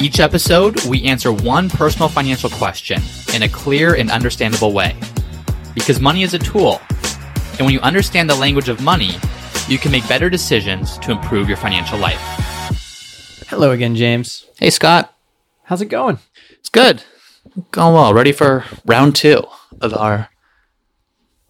Each episode, we answer one personal financial question in a clear and understandable way. Because money is a tool, and when you understand the language of money, you can make better decisions to improve your financial life. Hello again, James. Hey, Scott. How's it going? It's good. Going well. Ready for round two of our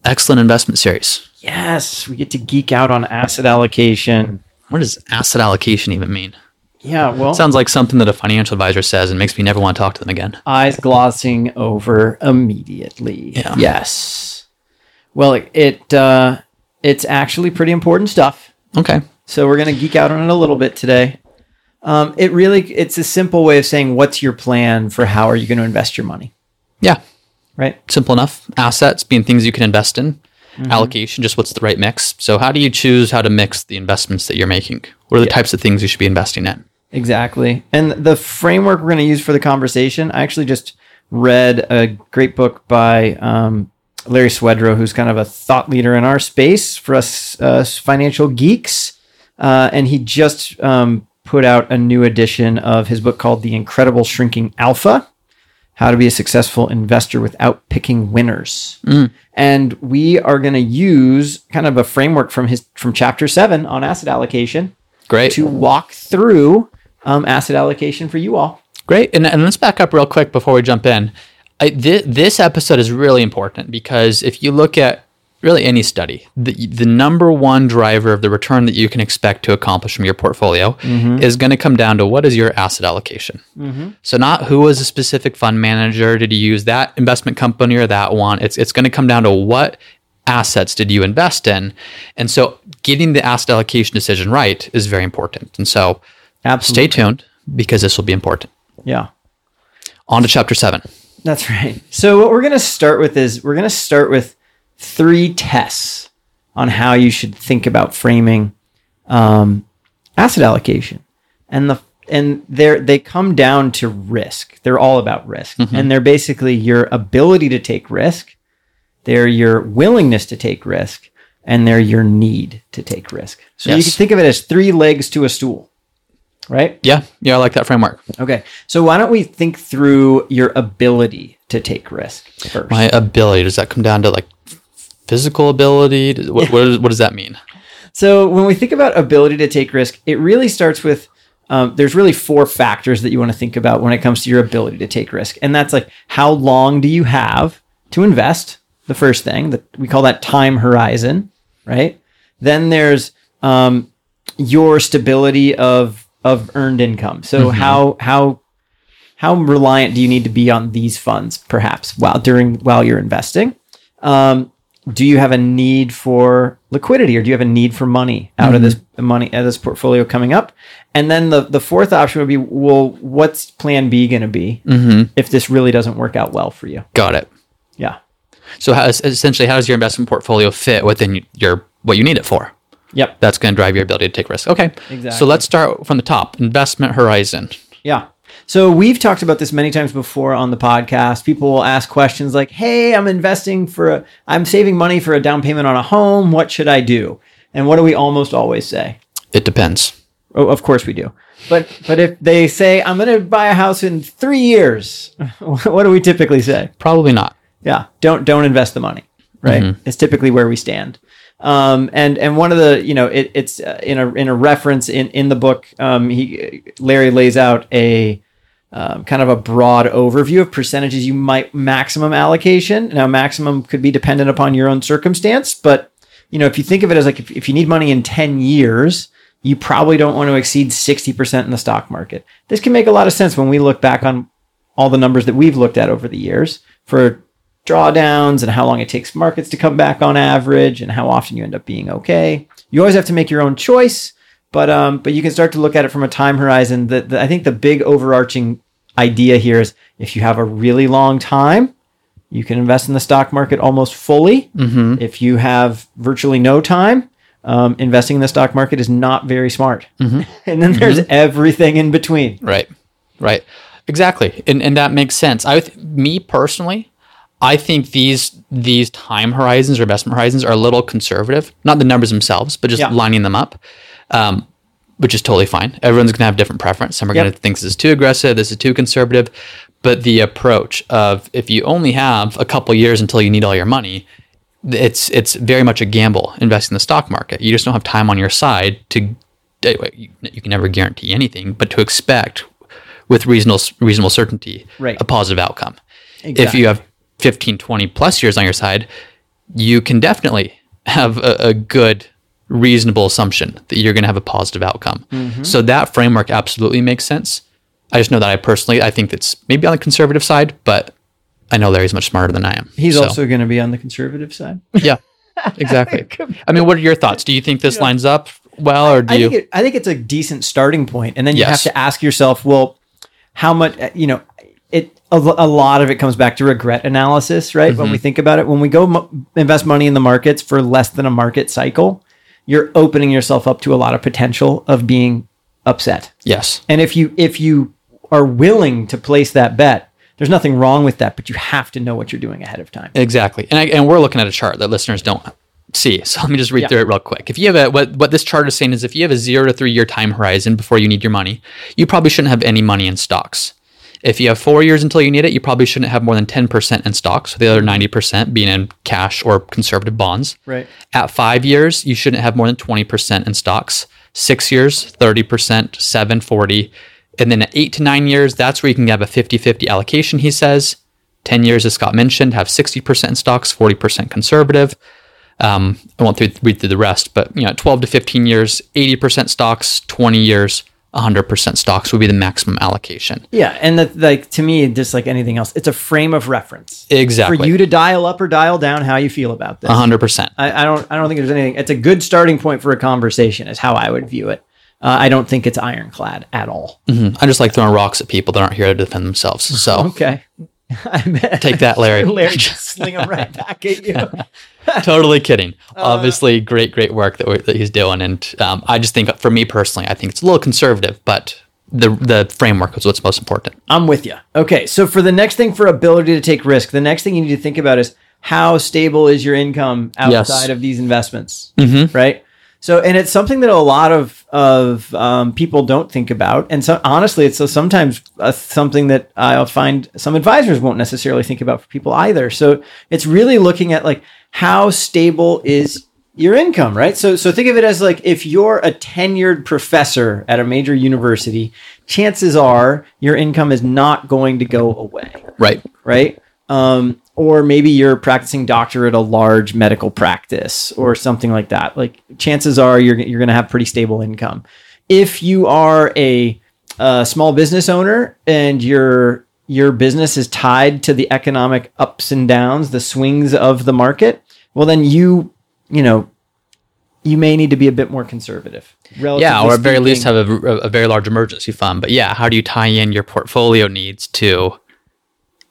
excellent investment series. Yes, we get to geek out on asset allocation. What does asset allocation even mean? Yeah, well, Sounds like something that a financial advisor says and makes me never want to talk to them again. eyes glossing over immediately. Yeah. Yes. Well, it, it uh, it's actually pretty important stuff. Okay. So we're gonna geek out on it a little bit today. Um, it really it's a simple way of saying what's your plan for how are you going to invest your money, Yeah. right? Simple enough. Assets being things you can invest in. Allocation, just what's the right mix. So, how do you choose how to mix the investments that you're making? What are the types of things you should be investing in? Exactly. And the framework we're going to use for the conversation, I actually just read a great book by um, Larry Swedroe, who's kind of a thought leader in our space for us uh, financial geeks. Uh, and he just um, put out a new edition of his book called The Incredible Shrinking Alpha How to Be a Successful Investor Without Picking Winners. And we are going to use kind of a framework from his from chapter seven on asset allocation Great. to walk through um, asset allocation for you all. Great. And, and let's back up real quick before we jump in. I, thi- this episode is really important because if you look at really any study, the, the number one driver of the return that you can expect to accomplish from your portfolio is going to come down to what is your asset allocation. So, not who was a specific fund manager, did you use that investment company or that one? It's, it's going to come down to what assets did you invest in? And so, getting the asset allocation decision right is very important. And so, Absolutely. stay tuned because this will be important. Yeah, On to chapter seven. that's right. So what we're going to start with is we're going to start with three tests on how you should think about framing um, asset allocation, and the and they they come down to risk. They're all about risk, and they're basically your ability to take risk, they're your willingness to take risk, and they're your need to take risk. So you can think of it as three legs to a stool, right? Yeah, yeah, I like that framework. Okay, so why don't we think through your ability to take risk first? My ability does that come down to like physical ability? What, what, does, what does that mean? So when we think about ability to take risk, it really starts with um, there's really four factors that you want to think about when it comes to your ability to take risk, and that's like how long do you have to invest? The first thing that we call that time horizon, right? Then there's um, your stability of of earned income. So mm-hmm. how how how reliant do you need to be on these funds, perhaps while during while you're investing? Um, do you have a need for liquidity or do you have a need for money out of this mm-hmm. money out of this portfolio coming up? And then the the fourth option would be, well, what's plan B going to be mm-hmm. if this really doesn't work out well for you? Got it. Yeah. So how, essentially, how does your investment portfolio fit within your what you need it for? Yep. That's going to drive your ability to take risk. Okay. Exactly. So let's start from the top. Investment horizon. Yeah. So we've talked about this many times before on the podcast. People will ask questions like, "Hey, I'm investing for a I'm saving money for a down payment on a home. What should I do?" And what do we almost always say? It depends. Oh, of course we do. But but if they say I'm going to buy a house in 3 years, what do we typically say? Probably not. Yeah, don't don't invest the money, right? Mm-hmm. It's typically where we stand. Um, and and one of the you know it, it's uh, in a in a reference in in the book. Um, he Larry lays out a um, kind of a broad overview of percentages you might maximum allocation. Now, maximum could be dependent upon your own circumstance, but you know if you think of it as like if, if you need money in ten years, you probably don't want to exceed sixty percent in the stock market. This can make a lot of sense when we look back on all the numbers that we've looked at over the years for drawdowns and how long it takes markets to come back on average and how often you end up being okay. You always have to make your own choice, but um, but you can start to look at it from a time horizon. That I think the big overarching idea here is if you have a really long time, you can invest in the stock market almost fully. If you have virtually no time, um, investing in the stock market is not very smart. and then there's everything in between. Right. Right. Exactly. And and that makes sense. I me personally, I think these these time horizons or investment horizons are a little conservative. Not the numbers themselves, but just Yeah. lining them up. Um, which is totally fine. Everyone's gonna have different preference. Some are Yep. gonna think this is too aggressive, this is too conservative. But the approach of if you only have a couple years until you need all your money, it's it's very much a gamble investing in the stock market. You just don't have time on your side to. You you can never guarantee anything, but to expect with reasonable reasonable certainty Right. a positive outcome. If you have 15, 20 plus years on your side, you can definitely have a, a good, reasonable assumption that you're going to have a positive outcome. Mm-hmm. So that framework absolutely makes sense. I just know that I personally, I think that's maybe on the conservative side, but I know Larry's much smarter than I am. He's So, also going to be on the conservative side. yeah, exactly. I mean, what are your thoughts? Do you think this lines up well, or do I you? think it, I think it's a decent starting point, and then you Yes. have to ask yourself, well, how much? You know, a, a lot of it comes back to regret analysis, right? When we Mm-hmm. think about it, when we go mo- invest money in the markets for less than a market cycle, you're opening yourself up to a lot of potential of being upset. yes, And if you if you are willing to place that bet, there's nothing wrong with that, but you have to know what you're doing ahead of time. Exactly. And, I, and we're looking at a chart that listeners don't see. So let me just read Yeah. through it real quick. If you have a, what, what this chart is saying is if you have a zero to three year time horizon before you need your money, you probably shouldn't have any money in stocks. If you have four years until you need it, you probably shouldn't have more than 10% in stocks, the other 90% being in cash or conservative bonds. Right. At five years, you shouldn't have more than 20% in stocks. Six years, 30%, seven, 40. And then at eight to nine years, that's where you can have a 50 50 allocation, he says. 10 years, as Scott mentioned, have 60% in stocks, 40% conservative. Um, I won't read through the rest, but you know, 12 to 15 years, 80% stocks, 20 years, 100% stocks would be the maximum allocation. Yeah, and that, like to me, just like anything else, it's a frame of reference Exactly. for you to dial up or dial down how you feel about this. 100%. I, I don't. I don't think there's anything. It's a good starting point for a conversation. Is how I would view it. Uh, I don't think it's ironclad at all. Mhm. I just like throwing rocks at people that aren't here to defend themselves. So Okay. I bet. take that, Larry. Larry, just sling them right back at you. totally kidding. Obviously, great, great work that, we're, that he's doing, and um, I just think, for me personally, I think it's a little conservative, but the the framework is what's most important. I'm with you. Okay, so for the next thing for ability to take risk, the next thing you need to think about is how stable is your income outside of these investments, Mm-hmm. right? So, and it's something that a lot of of um, people don't think about, and so honestly, it's so sometimes uh, something that I'll find some advisors won't necessarily think about for people either. So, it's really looking at like how stable is your income, right? So, so think of it as like if you're a tenured professor at a major university, chances are your income is not going to go away, Right. right? Um, or maybe you're a practicing doctor at a large medical practice or something like that. Like chances are you're you're going to have pretty stable income. If you are a, a small business owner and your your business is tied to the economic ups and downs, the swings of the market, well then you you know you may need to be a bit more conservative. Yeah, or at very least have a, a very large emergency fund. But yeah, how do you tie in your portfolio needs to,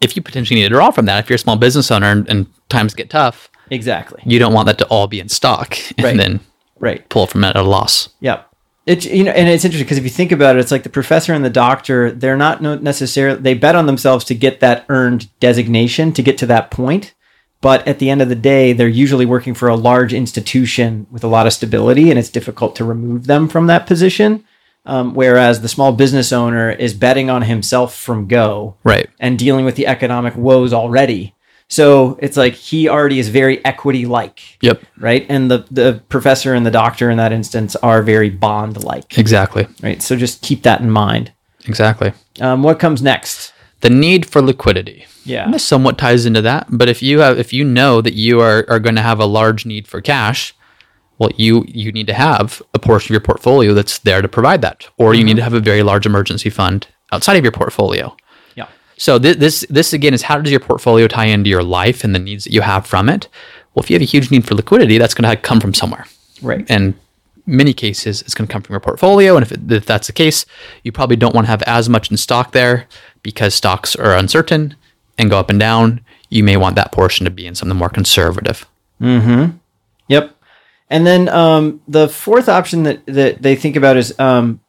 if you potentially need to draw from that, if you're a small business owner and, and times get tough, exactly you don't want that to all be in stock and Right. then right. pull from it at a loss. Yeah. It's you know, and it's interesting because if you think about it, it's like the professor and the doctor. They're not necessarily they bet on themselves to get that earned designation to get to that point, but at the end of the day, they're usually working for a large institution with a lot of stability, and it's difficult to remove them from that position. Um, whereas the small business owner is betting on himself from go, Right. and dealing with the economic woes already. So it's like he already is very equity like Yep. right? And the the professor and the doctor in that instance are very bond like, Exactly. right? So just keep that in mind. Exactly. Um, what comes next? The need for liquidity. Yeah, And this somewhat ties into that. But if you have, if you know that you are, are going to have a large need for cash, well, you you need to have a portion of your portfolio that's there to provide that, or you need to mm-hmm. have a very large emergency fund outside of your portfolio. yeah, So thi- this this again is how does your portfolio tie into your life and the needs that you have from it? Well, if you have a huge need for liquidity, that's going to come from somewhere, right. and many cases, it's going to come from your portfolio. And if, it, if that's the case, you probably don't want to have as much in stock there because stocks are uncertain and go up and down. You may want that portion to be in something more conservative. Yep. And then um, the fourth option that, that they think about is um,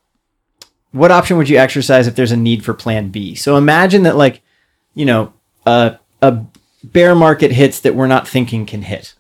what option would you exercise if there's a need for plan B? So imagine that, like, you know, uh, a bear market hits that we're not thinking can hit.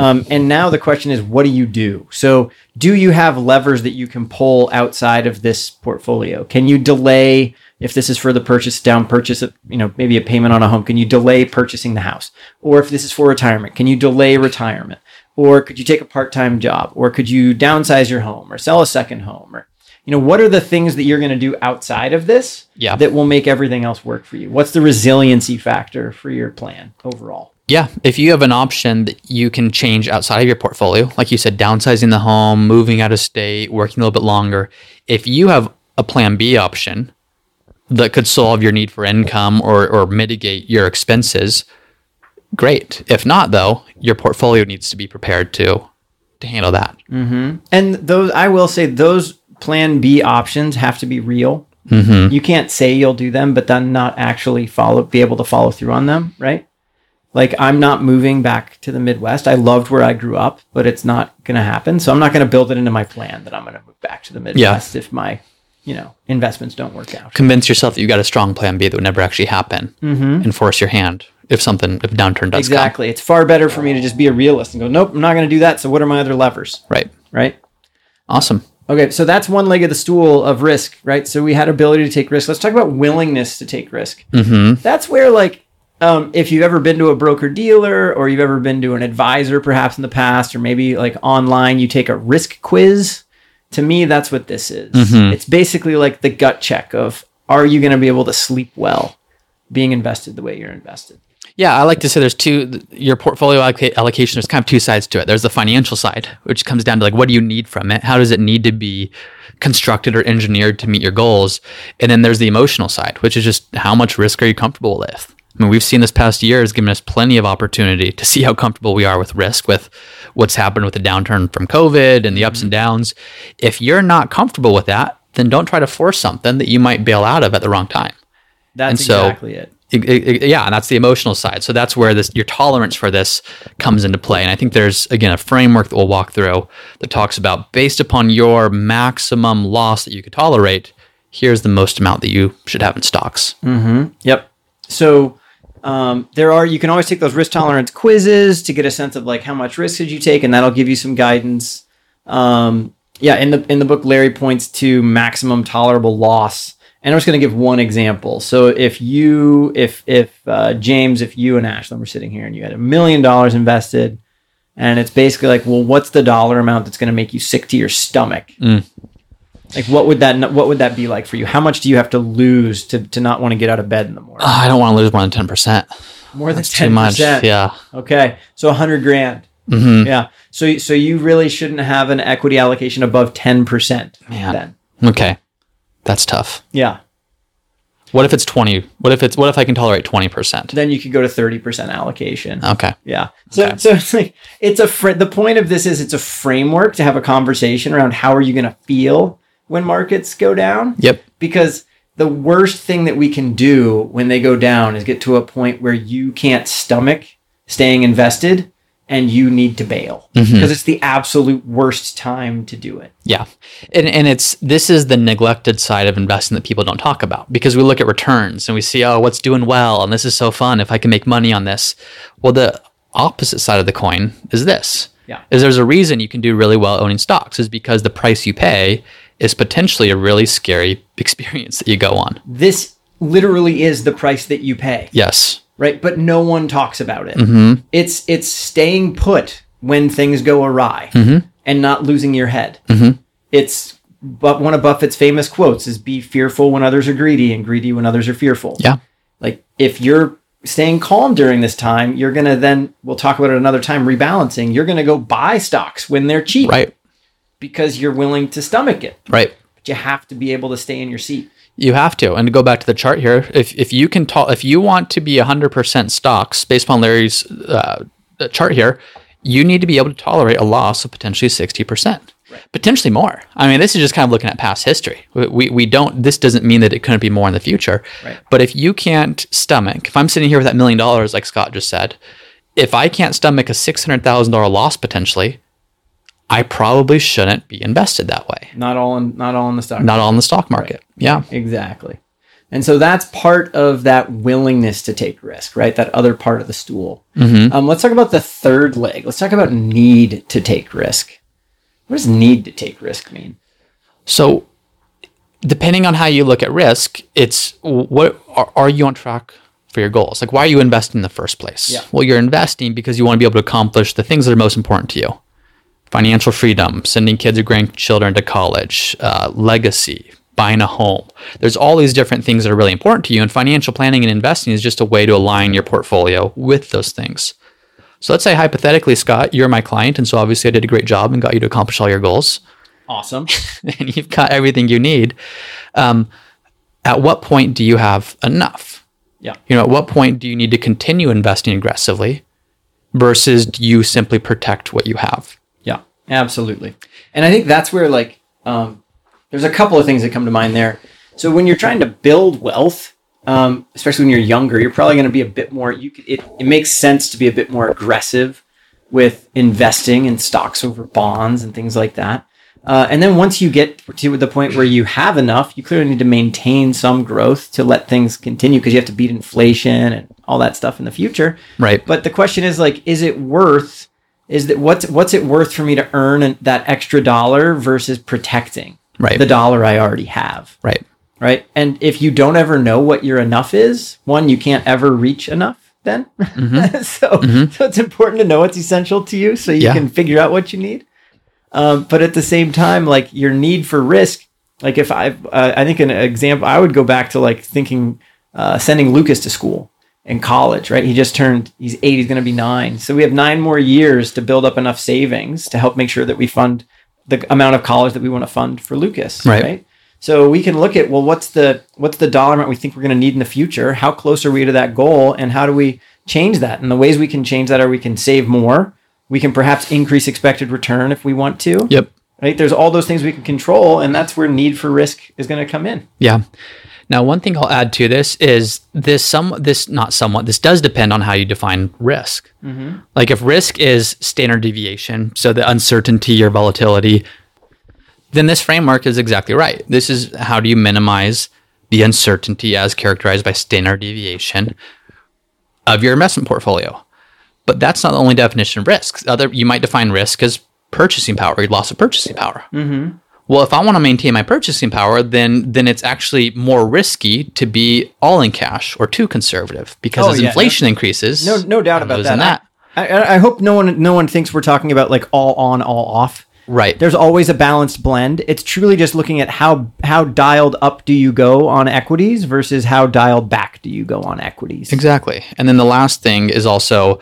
Um, and now the question is, what do you do? So, do you have levers that you can pull outside of this portfolio? Can you delay if this is for the purchase down purchase of, you know, maybe a payment on a home? Can you delay purchasing the house? Or if this is for retirement, can you delay retirement? Or could you take a part-time job? Or could you downsize your home or sell a second home? Or you know, what are the things that you're going to do outside of this Yeah. that will make everything else work for you? What's the resiliency factor for your plan overall? Yeah, if you have an option that you can change outside of your portfolio, like you said, downsizing the home, moving out of state, working a little bit longer, if you have a plan B option that could solve your need for income or, or mitigate your expenses, great. If not, though, your portfolio needs to be prepared to to handle that. Mm-hmm. And those, I will say, those plan B options have to be real. Mm-hmm. You can't say you'll do them, but then not actually follow, be able to follow through on them, right? Like I'm not moving back to the Midwest. I loved where I grew up, but it's not going to happen. So I'm not going to build it into my plan that I'm going to move back to the Midwest if my, you know, investments don't work out. Convince yourself that you got a strong plan B that would never actually happen, mm-hmm. and force your hand if something if downturn does Exactly. It's far better for me to just be a realist and go, nope, I'm not going to do that. So what are my other levers? Right. Right. Awesome. Okay, so that's one leg of the stool of risk, right? So we had ability to take risk. Let's talk about willingness to take risk. Mm-hmm. That's where, like, um, if you've ever been to a broker dealer or you've ever been to an advisor, perhaps in the past, or maybe like online, you take a risk quiz. To me, that's what this is. It's basically like the gut check of are you going to be able to sleep well being invested the way you're invested? Yeah, I like to say there's two. Your portfolio alloca- allocation. There's kind of two sides to it. There's the financial side, which comes down to like what do you need from it? How does it need to be constructed or engineered to meet your goals? And then there's the emotional side, which is just how much risk are you comfortable with? I mean, we've seen this past year has given us plenty of opportunity to see how comfortable we are with risk, with what's happened with the downturn from COVID and the ups and mm-hmm. downs. If you're not comfortable with that, then don't try to force something that you might bail out of at the wrong time. That's And so- exactly it. It- it- yeah, and that's the emotional side. So that's where this your tolerance for this comes into play. And I think there's again a framework that we'll walk through that talks about based upon your maximum loss that you could tolerate. Here's the most amount that you should have in stocks. Yep. So um, there are you can always take those risk tolerance quizzes to get a sense of like how much risk did you take, and that'll give you some guidance. Um, yeah, in the in the book, Larry points to maximum tolerable loss, and I'm just going to give one example. So if you, if if uh, James, if you and Ashlyn were sitting here and you had a million dollars invested, and it's basically like, well, what's the dollar amount that's going to make you sick to your stomach? Like, what would that what would that be like for you? How much do you have to lose to to not want to get out of bed in the morning? Ah, I don't want to lose more than ten percent. More than ten percent. Yeah. Okay, so a hundred grand. Mhm. Yeah. So so you really shouldn't have an equity allocation above ten percent. Then. Okay, that's tough. Yeah. What if it's twenty? What if it's what if I can tolerate twenty percent? Then you could go to thirty percent allocation. Okay. Yeah. So Okay. so it's like it's a fr- the point of this is it's a framework to have a conversation around how are you going to feel when markets go down. Yep. because the worst thing that we can do when they go down is get to a point where you can't stomach staying invested and you need to bail mm-hmm. because it's the absolute worst time to do it. Yeah. And and it's this is the neglected side of investing that people don't talk about because we look at returns and we see, oh, what's doing well and this is so fun if I can make money on this. Well, the opposite side of the coin is this. Yeah. Is there's a reason you can do really well owning stocks is because the price you pay is potentially a really scary experience that you go on. This literally is the price that you pay, Yes. Right? But no one talks about it. Mm-hmm. It's it's staying put when things go awry Mm-hmm. and not losing your head. It's but one of Buffett's famous quotes is be fearful when others are greedy and greedy when others are fearful. Yeah. like if you're staying calm during this time you're going to then we'll talk about it another time rebalancing you're going to go buy stocks when they're cheap Right. because you're willing to stomach it Right. but you have to be able to stay in your seat You have to. And to go back to the chart here, if, if you can talk, if you want to be 100% stocks based upon Larry's uh, chart here, you need to be able to tolerate a loss of potentially 60%. potentially more. I mean, this is just kind of looking at past history. We, we, we don't, this doesn't mean that it couldn't be more in the future. Right. But if you can't stomach, if I'm sitting here with that million dollars, like Scott just said, if I can't stomach a $600,000 loss potentially, I probably shouldn't be invested that way. Not all in not all in the stock. Not all in the stock market. Yeah. Exactly. And so that's part of that willingness to take risk, right? That other part of the stool. Um, let's talk about the third leg. Let's talk about need to take risk. What does need to take risk mean? So, depending on how you look at risk, it's what are, are you on track for your goals? Like, why are you investing in the first place? Yeah. Well, you're investing because you want to be able to accomplish the things that are most important to you financial freedom, sending kids or grandchildren to college, uh, legacy, buying a home. There's all these different things that are really important to you, and financial planning and investing is just a way to align your portfolio with those things. So, let's say hypothetically, Scott, you're my client, and so obviously I did a great job and got you to accomplish all your goals Awesome. and you've got everything you need. Um, at what point do you have enough? Yeah. You know, at what point do you need to continue investing aggressively versus do you simply protect what you have? Absolutely. And I think that's where like um, there's a couple of things that come to mind there. So when you're trying to build wealth, um, especially when you're younger, you're probably going to be a bit more. You could, it it makes sense to be a bit more aggressive with investing in stocks over bonds and things like that. Uh, and then once you get to the point where you have enough, you clearly need to maintain some growth to let things continue because you have to beat inflation and all that stuff in the future. Right. But the question is like, is it worth? Is that what's what's it worth for me to earn an- that extra dollar versus protecting Right. the dollar I already have? Right. Right. And if you don't ever know what your enough is, one, you can't ever reach enough. Then, so so it's important to know what's essential to you, so you Yeah. can figure out what you need. Um, but at the same time, like your need for risk, like if I, uh, I think an example, I would go back to like thinking uh, sending Lucas to school in college, right? He just turned, he's eight, he's going to be nine. So we have nine more years to build up enough savings to help make sure that we fund the amount of college that we want to fund for Lucas, Right. right? So we can look at well, what's the what's the dollar amount we think we're going to need in the future? How close are we to that goal, and how do we change that? And the ways we can change that are we can save more, we can perhaps increase expected return if we want to. Yep. Right? There's all those things we can control, and that's where need for risk is going to come in. Yeah. Now, one thing I'll add to this is this some this not somewhat this does depend on how you define risk. Mm-hmm. Like if risk is standard deviation, so the uncertainty or volatility, then this framework is exactly right. This is how do you minimize the uncertainty as characterized by standard deviation of your investment portfolio. But that's not the only definition of risk. Other you might define risk as purchasing power, or loss of purchasing power. Mm-hmm. Well, if I want to maintain my purchasing power, then then it's actually more risky to be all in cash or too conservative because Oh, as yeah, inflation increases, No, no doubt I'm about that. I, I, I hope no one no one thinks we're talking about like all on, all off. Right. There's always a balanced blend. It's truly just looking at how how dialed up do you go on equities versus how dialed back do you go on equities. Exactly. And then the last thing is also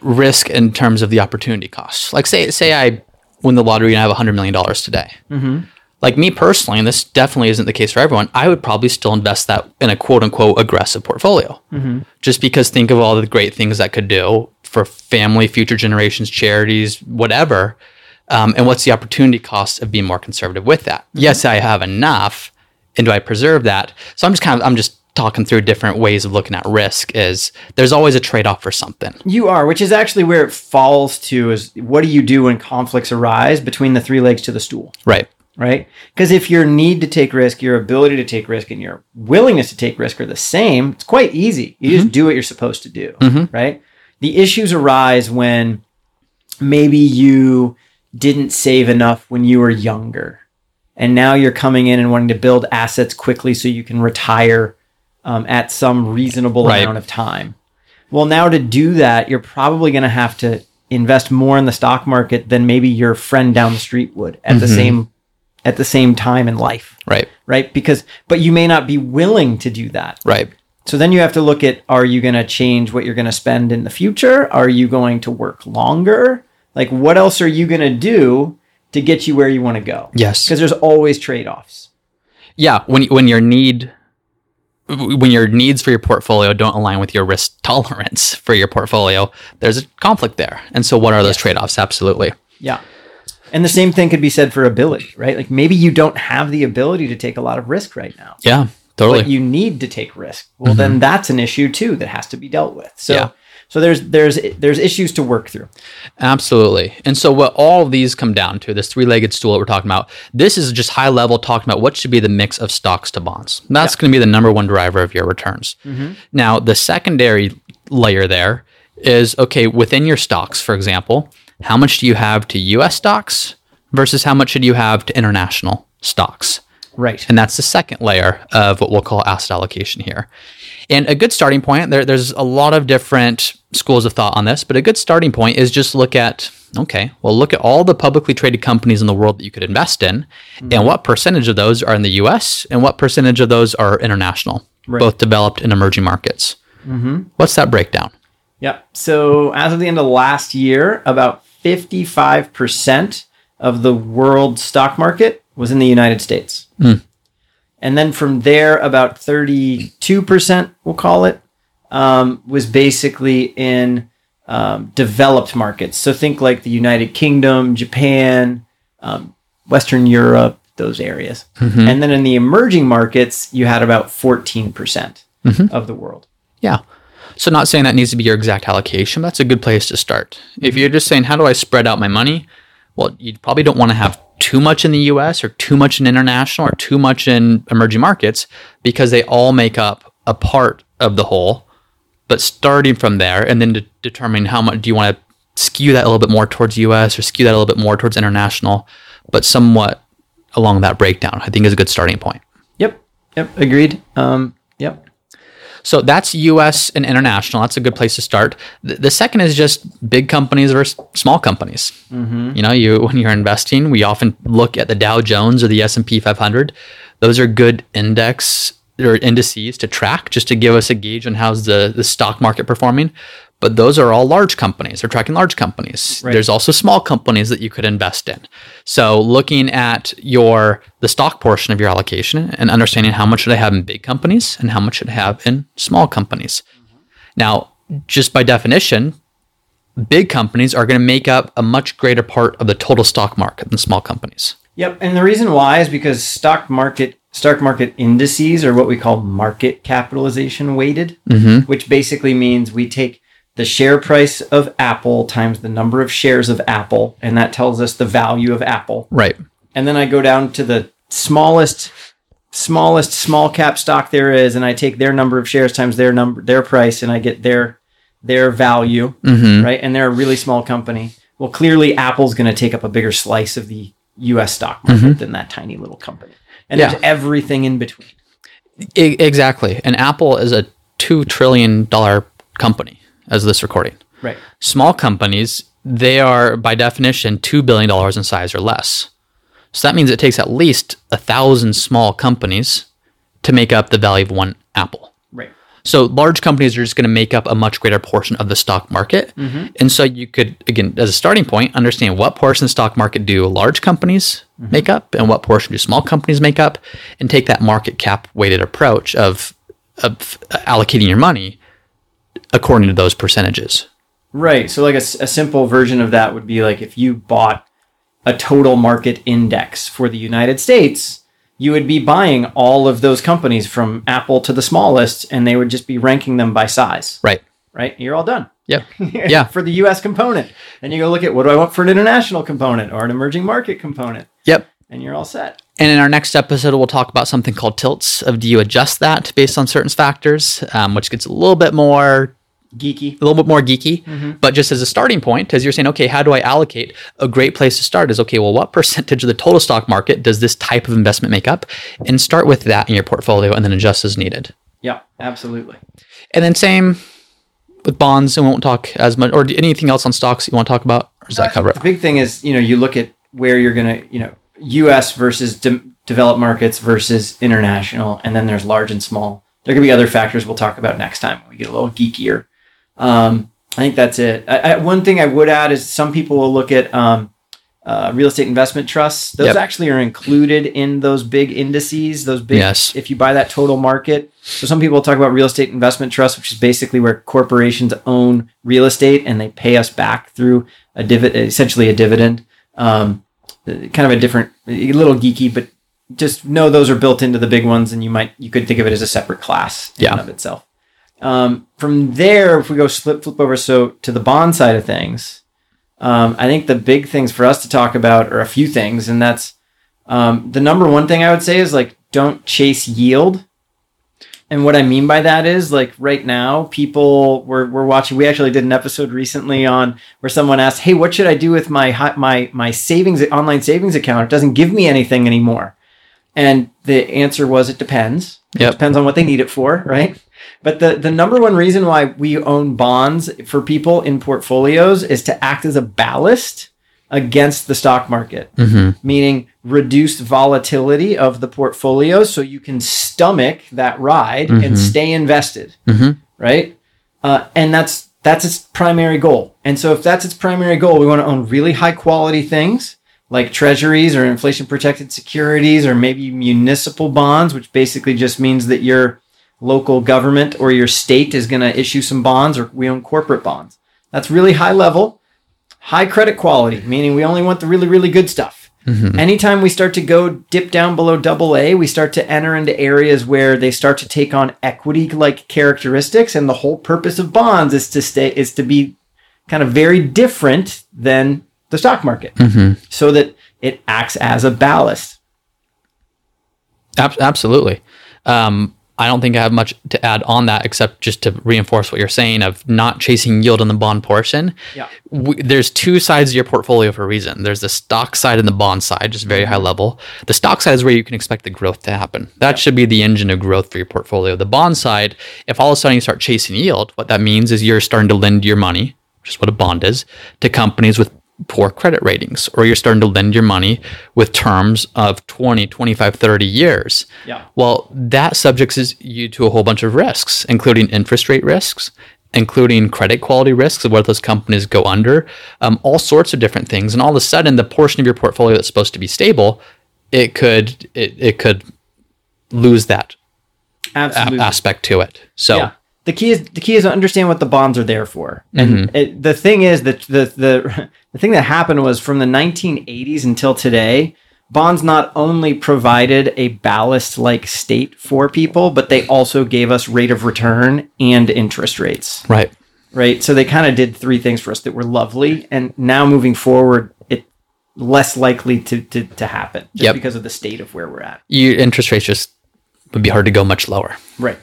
risk in terms of the opportunity cost. Like say say I win the lottery and I have $100 million today. Mm-hmm. Like me personally, and this definitely isn't the case for everyone, I would probably still invest that in a quote unquote aggressive portfolio. Just because think of all the great things that could do for family, future generations, charities, whatever. Um, and what's the opportunity cost of being more conservative with that? Yes, I have enough, and do I preserve that? So I'm just kind of I'm just talking through different ways of looking at risk. Is there's always a trade off for something. You are, which is actually where it falls to is what do you do when conflicts arise between the three legs to the stool? Right. right? Because if your need to take risk, your ability to take risk, and your willingness to take risk are the same, it's quite easy. You just mm-hmm. do what you're supposed to do, mm-hmm. right? The issues arise when maybe you didn't save enough when you were younger, and now you're coming in and wanting to build assets quickly so you can retire um, at some reasonable Right. amount of time. Well, now to do that, you're probably going to have to invest more in the stock market than maybe your friend down the street would at the same at the same time in life, Right. right? Because but you may not be willing to do that. Right. So then you have to look at are you going to change what you're going to spend in the future? Are you going to work longer? Like what else are you going to do to get you where you want to go? Yes. Because there's always trade-offs. Yeah. When when your need when your needs for your portfolio don't align with your risk tolerance for your portfolio, there's a conflict there. And so, what are those trade offs? Absolutely. Yeah. And the same thing could be said for ability, right? Like maybe you don't have the ability to take a lot of risk right now, Yeah, totally. but you need to take risk. Well, then mm-hmm. that's an issue too that has to be dealt with. So, Yeah. So there's there's there's issues to work through. Absolutely. And so what all of these come down to, this three-legged stool that we're talking about, this is just high level talking about what should be the mix of stocks to bonds. That's going to be the number one driver of your returns. Mm-hmm. Now, the secondary layer there is okay, within your stocks, for example, how much do you have to US stocks versus how much should you have to international stocks? Right. And that's the second layer of what we'll call asset allocation here. And a good starting point, there, there's a lot of different schools of thought on this, but a good starting point is just look at, okay, well, look at all the publicly traded companies in the world that you could invest in, and mm-hmm. what percentage of those are in the US and what percentage of those are international, both developed and emerging markets. Mm-hmm. What's that breakdown? Yep. So as of the end of last year, about 55% of the world stock market was in the United States. Hmm. And then from there, about 32%, we'll call it, um, was basically in um, developed markets. So think like the United Kingdom, Japan, um, Western Europe, those areas. And then in the emerging markets, you had about 14% of the world. Yeah. So not saying that needs to be your exact allocation, but that's a good place to start. If you're just saying, how do I spread out my money? Well, you probably don't want to have too much in the US or too much in international or too much in emerging markets because they all make up a part of the whole. But starting from there and then de- determining how much do you want to skew that a little bit more towards US or skew that a little bit more towards international, but somewhat along that breakdown, I think is a good starting point. Yep. Yep. Agreed. Um, yep. So that's US and international. That's a good place to start. The, the second is just big companies versus small companies. You know, you when you're investing, we often look at the Dow Jones or the S&P 500. Those are good index or indices to track just to give us a gauge on how's the, the stock market performing. But those are all large companies. They're tracking large companies. Right. There's also small companies that you could invest in. So looking at your the stock portion of your allocation and understanding how much should I have in big companies and how much should I have in small companies. Mm-hmm. Now, just by definition, big companies are going to make up a much greater part of the total stock market than small companies. Yep, and the reason why is because stock market stock market indices are what we call market capitalization weighted, mm-hmm. which basically means we take the share price of Apple times the number of shares of Apple, and that tells us the value of Apple. Right. And then I go down to the smallest smallest small cap stock there is, and I take their number of shares times their number their price, and I get their their value, mm-hmm. right? And they're a really small company. Well, clearly Apple's going to take up a bigger slice of the U.S. stock market mm-hmm. than that tiny little company, and Yeah. there's everything in between. E- exactly. And Apple is a $2 trillion company as of this recording. Right. Small companies, they are by definition $2 billion in size or less. So that means it takes at least a thousand small companies to make up the value of one Apple. So large companies are just going to make up a much greater portion of the stock market. Mm-hmm. And so you could, again, as a starting point, understand what portion of the stock market do large companies mm-hmm. make up and what portion do small companies make up, and take that market cap weighted approach of, of allocating your money according to those percentages. Right. So, like a simple version of that would be like if you bought a total market index for the United States, you would be buying all of those companies from Apple to the smallest, and they would just be ranking them by size. Right. Right. You're all done. Yep. Yeah. for the US component. Then you go look at what do I want for an international component or an emerging market component, Yep. and you're all set. And in our next episode, we'll talk about something called tilts. Of do you adjust that based on certain factors, um, which gets a little bit more Geeky. a little bit more geeky, but just as a starting point, as you're saying, okay, how do I allocate? A great place to start is okay, well, what percentage of the total stock market does this type of investment make up? And start with that in your portfolio and then adjust as needed. Yeah, absolutely. And then same with bonds, and we won't talk as much, or anything else on stocks you want to talk about? Or does that cover it? The big thing is, you know, you look at where you're going to, you know, US versus de- developed markets versus international, and then there's large and small. There could be other factors we'll talk about next time when we get a little geekier. Um, I think that's it. I, I, one thing I would add is some people will look at um, uh, real estate investment trusts. Those Yep. actually are included in those big indices. Those big, Yes. if you buy that total market. So some people talk about real estate investment trusts, which is basically where corporations own real estate and they pay us back through a dividend, essentially a dividend. Um, kind of a different, a little geeky, but just know those are built into the big ones, and you might you could think of it as a separate class in Yeah. and of itself. Um, from there, if we go flip flip over so to the bond side of things, um, I think the big things for us to talk about are a few things, and that's um, the number one thing I would say is like don't chase yield. And what I mean by that is like right now, people we're, we're watching. We actually did an episode recently on where someone asked, "Hey, what should I do with my my my savings online savings account? It doesn't give me anything anymore." And the answer was, "It depends. Yep. It depends on what they need it for, right?" But the the number one reason why we own bonds for people in portfolios is to act as a ballast against the stock market mm-hmm. meaning reduced volatility of the portfolio so you can stomach that ride and mm-hmm. stay invested mm-hmm. right? Uh, and that's that's its primary goal. And so if that's its primary goal we want to own really high quality things like treasuries or inflation protected securities or maybe municipal bonds which basically just means that your local government or your state is going to issue some bonds or we own corporate bonds that's really high level high credit quality, meaning we only want the really, really good stuff. Anytime we start to go dip down below double A, we start to enter into areas where they start to take on equity like characteristics. And the whole purpose of bonds is to stay, is to be kind of very different than the stock market so that it acts as a ballast. Ab- absolutely. Um, I don't think I have much to add on that except just to reinforce what you're saying of not chasing yield on the bond portion. Yeah. W- there's two sides of your portfolio for a reason. There's the stock side and the bond side, just very high mm-hmm. level. The stock side is where you can expect the growth to happen. That should be the engine of growth for your portfolio. The bond side, if all of a sudden you start chasing yield, what that means is you're starting to lend your money, which is what a bond is, to companies with poor credit ratings, or you're starting to lend your money with terms of 20, 25, 30 years. Yeah. Well, that subjects you to a whole bunch of risks, including interest rate risks, including credit quality risks of what those companies go under, um, all sorts of different things. And all of a sudden, the portion of your portfolio that's supposed to be stable, it could it, it could lose that a- aspect to it. So Yeah. The key is the key is to understand what the bonds are there for. And mm-hmm. it, the thing is that the the the thing that happened was from the 1980s until today, bonds not only provided a ballast like state for people, but they also gave us rate of return and interest rates. right. Right? So they kind of did three things for us that were lovely and now moving forward it less likely to to, to happen just Yep. because of the state of where we're at. You interest rates just would be hard to go much lower. Right.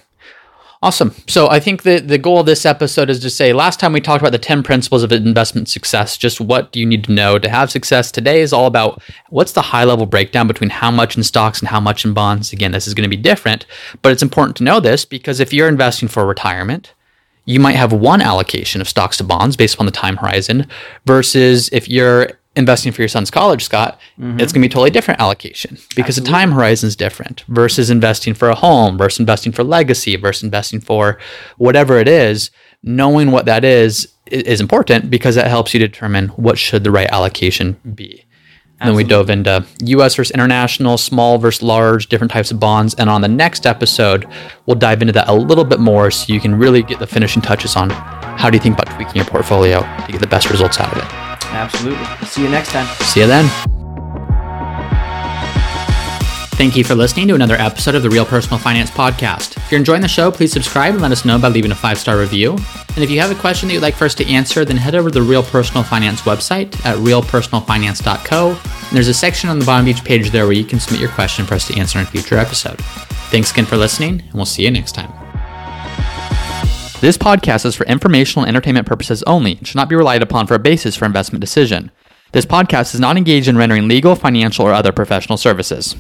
Awesome. So I think the the goal of this episode is to say last time we talked about the 10 principles of investment success, just what do you need to know to have success. Today is all about what's the high level breakdown between how much in stocks and how much in bonds. Again, this is going to be different, but it's important to know this because if you're investing for retirement, you might have one allocation of stocks to bonds based upon the time horizon versus if you're investing for your son's college, Scott, mm-hmm. it's going to be a totally different allocation because the time horizon is different versus investing for a home versus investing for legacy versus investing for whatever it is. Knowing what that is is important because that helps you determine what should the right allocation be. And then we dove into US versus international, small versus large, different types of bonds. And on the next episode, we'll dive into that a little bit more so you can really get the finishing touches on how do you think about tweaking your portfolio to get the best results out of it. Absolutely. See you next time. See you then. Thank you for listening to another episode of the Real Personal Finance Podcast. If you're enjoying the show, please subscribe and let us know by leaving a five star review. And if you have a question that you'd like for us to answer, then head over to the Real Personal Finance website at realpersonalfinance.co. And there's a section on the bottom of each page there where you can submit your question for us to answer in a future episode. Thanks again for listening, and we'll see you next time. This podcast is for informational and entertainment purposes only and should not be relied upon for a basis for investment decision. This podcast is not engaged in rendering legal, financial, or other professional services.